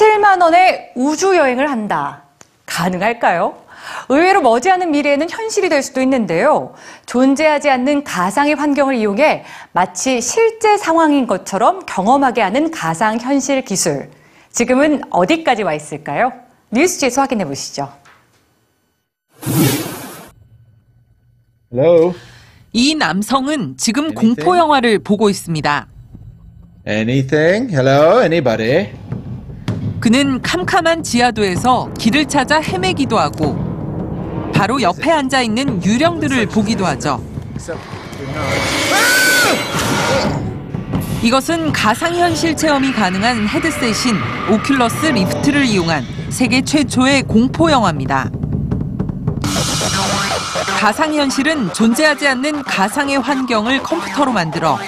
17만 원에 우주 여행을 한다. 가능할까요? 의외로 머지않은 미래에는 현실이 될 수도 있는데요. 존재하지 않는 가상의 환경을 이용해 마치 실제 상황인 것처럼 경험하게 하는 가상 현실 기술. 지금은 어디까지 와 있을까요? 뉴스지에서 확인해 보시죠. Hello? 이 남성은 지금 Anything? 공포 영화를 보고 있습니다. Anything? Hello? Anybody? 그는 캄캄한 지하도에서 길을 찾아 헤매기도 하고 바로 옆에 앉아 있는 유령들을 보기도 하죠. 이것은 가상현실 체험이 가능한 헤드셋인 오큘러스 리프트를 이용한 세계 최초의 공포 영화입니다. 가상현실은 존재하지 않는 가상의 환경을 컴퓨터로 만들어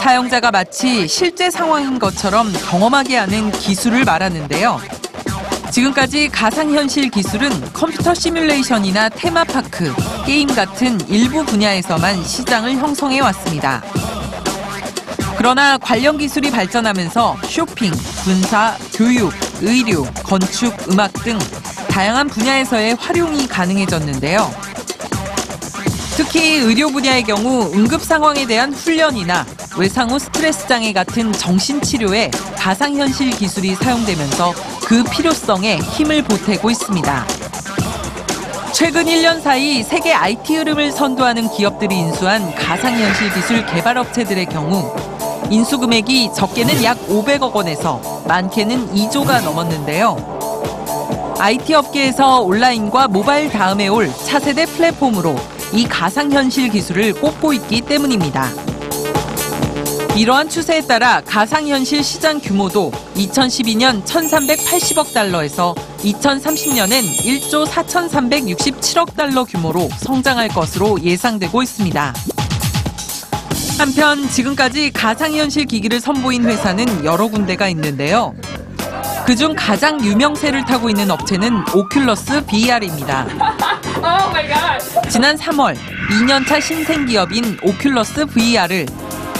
사용자가 마치 실제 상황인 것처럼 경험하게 하는 기술을 말하는데요. 지금까지 가상현실 기술은 컴퓨터 시뮬레이션이나 테마파크, 게임 같은 일부 분야에서만 시장을 형성해 왔습니다. 그러나 관련 기술이 발전하면서 쇼핑, 군사, 교육, 의료, 건축, 음악 등 다양한 분야에서의 활용이 가능해졌는데요. 특히 의료 분야의 경우 응급 상황에 대한 훈련이나 외상 후 스트레스 장애 같은 정신 치료에 가상 현실 기술이 사용되면서 그 필요성에 힘을 보태고 있습니다. 최근 1년 사이 세계 IT 흐름을 선도하는 기업들이 인수한 가상현실 기술 개발 업체들의 경우 인수 금액이 적게는 약 500억 원에서 많게는 2조가 넘었는데요. IT 업계에서 온라인과 모바일 다음에 올 차세대 플랫폼으로 이 가상현실 기술을 꼽고 있기 때문입니다. 이러한 추세에 따라 가상현실 시장 규모도 2012년 1,380억 달러에서 2030년엔 1조 4,367억 달러 규모로 성장할 것으로 예상되고 있습니다. 한편 지금까지 가상현실 기기를 선보인 회사는 여러 군데가 있는데요. 그중 가장 유명세를 타고 있는 업체는 오큘러스 VR입니다. 지난 3월 2년차 신생 기업인 오큘러스 VR을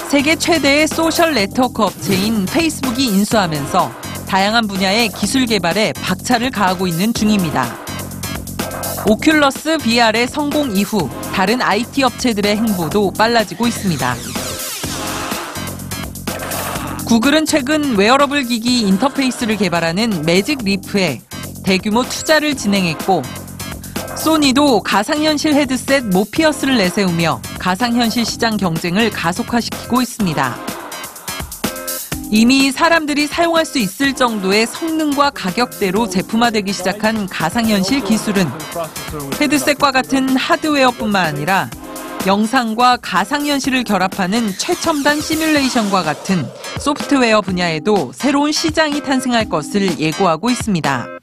세계 최대의 social network 업체인 페이스북이 인수하면서 다양한 분야의 기술 개발에 박차를 가하고 있는 중입니다. 오큘러스 VR의 성공 이후 다른 IT 업체들의 행보도 빨라지고 있습니다. 구글은 최근 웨어러블 기기 인터페이스를 개발하는 매직 리프에 대규모 투자를 진행했고 소니도 가상현실 헤드셋 모피어스를 내세우며 가상현실 시장 경쟁을 가속화시키고 있습니다. 이미 사람들이 사용할 수 있을 정도의 성능과 가격대로 제품화되기 시작한 가상현실 기술은 헤드셋과 같은 하드웨어뿐만 아니라 영상과 가상현실을 결합하는 최첨단 시뮬레이션과 같은 소프트웨어 분야에도 새로운 시장이 탄생할 것을 예고하고 있습니다.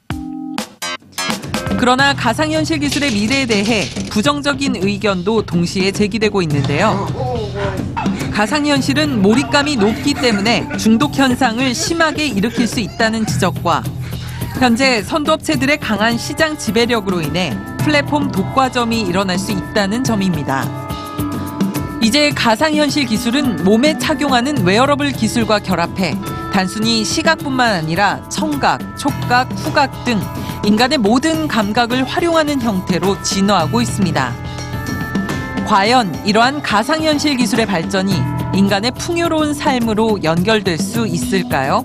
그러나 가상현실 기술의 미래에 대해 부정적인 의견도 동시에 제기되고 있는데요. 가상현실은 몰입감이 높기 때문에 중독 현상을 심하게 일으킬 수 있다는 지적과 현재 선도업체들의 강한 시장 지배력으로 인해 플랫폼 독과점이 일어날 수 있다는 점입니다. 이제 가상현실 기술은 몸에 착용하는 웨어러블 기술과 결합해 단순히 시각뿐만 아니라 청각, 촉각, 후각 등 인간의 모든 감각을 활용하는 형태로 진화하고 있습니다. 과연 이러한 가상현실 기술의 발전이 인간의 풍요로운 삶으로 연결될 수 있을까요?